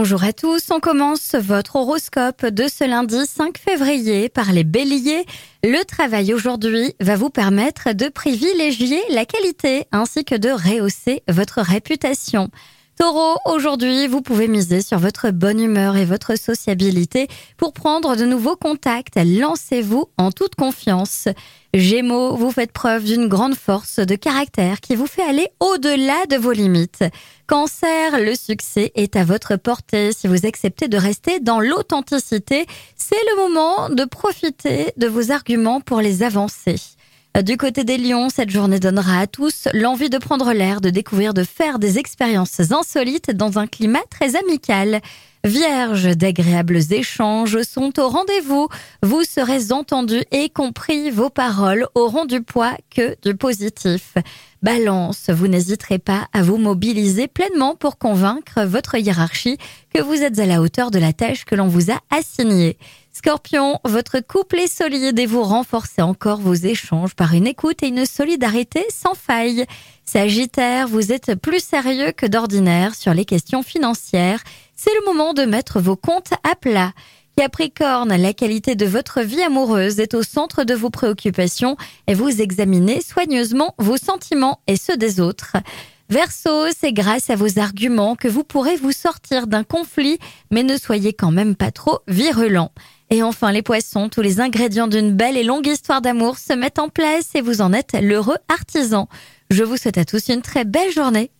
Bonjour à tous, on commence votre horoscope de ce lundi 5 février par les béliers. Le travail aujourd'hui va vous permettre de privilégier la qualité ainsi que de rehausser votre réputation. Taureau, aujourd'hui, vous pouvez miser sur votre bonne humeur et votre sociabilité pour prendre de nouveaux contacts. Lancez-vous en toute confiance. Gémeaux, vous faites preuve d'une grande force de caractère qui vous fait aller au-delà de vos limites. Cancer, le succès est à votre portée si vous acceptez de rester dans l'authenticité. C'est le moment de profiter de vos arguments pour les avancer. Du côté des lions, cette journée donnera à tous l'envie de prendre l'air, de découvrir, de faire des expériences insolites dans un climat très amical. Vierge, d'agréables échanges sont au rendez-vous. Vous serez entendu et compris. Vos paroles auront du poids que du positif. Balance, vous n'hésiterez pas à vous mobiliser pleinement pour convaincre votre hiérarchie que vous êtes à la hauteur de la tâche que l'on vous a assignée. Scorpion, votre couple est solide et vous renforcez encore vos échanges par une écoute et une solidarité sans faille. Sagittaire, vous êtes plus sérieux que d'ordinaire sur les questions financières. C'est le moment de mettre vos comptes à plat. Capricorne, la qualité de votre vie amoureuse est au centre de vos préoccupations et vous examinez soigneusement vos sentiments et ceux des autres. Verseau, c'est grâce à vos arguments que vous pourrez vous sortir d'un conflit, mais ne soyez quand même pas trop virulent. Et enfin, les poissons, tous les ingrédients d'une belle et longue histoire d'amour se mettent en place et vous en êtes l'heureux artisan. Je vous souhaite à tous une très belle journée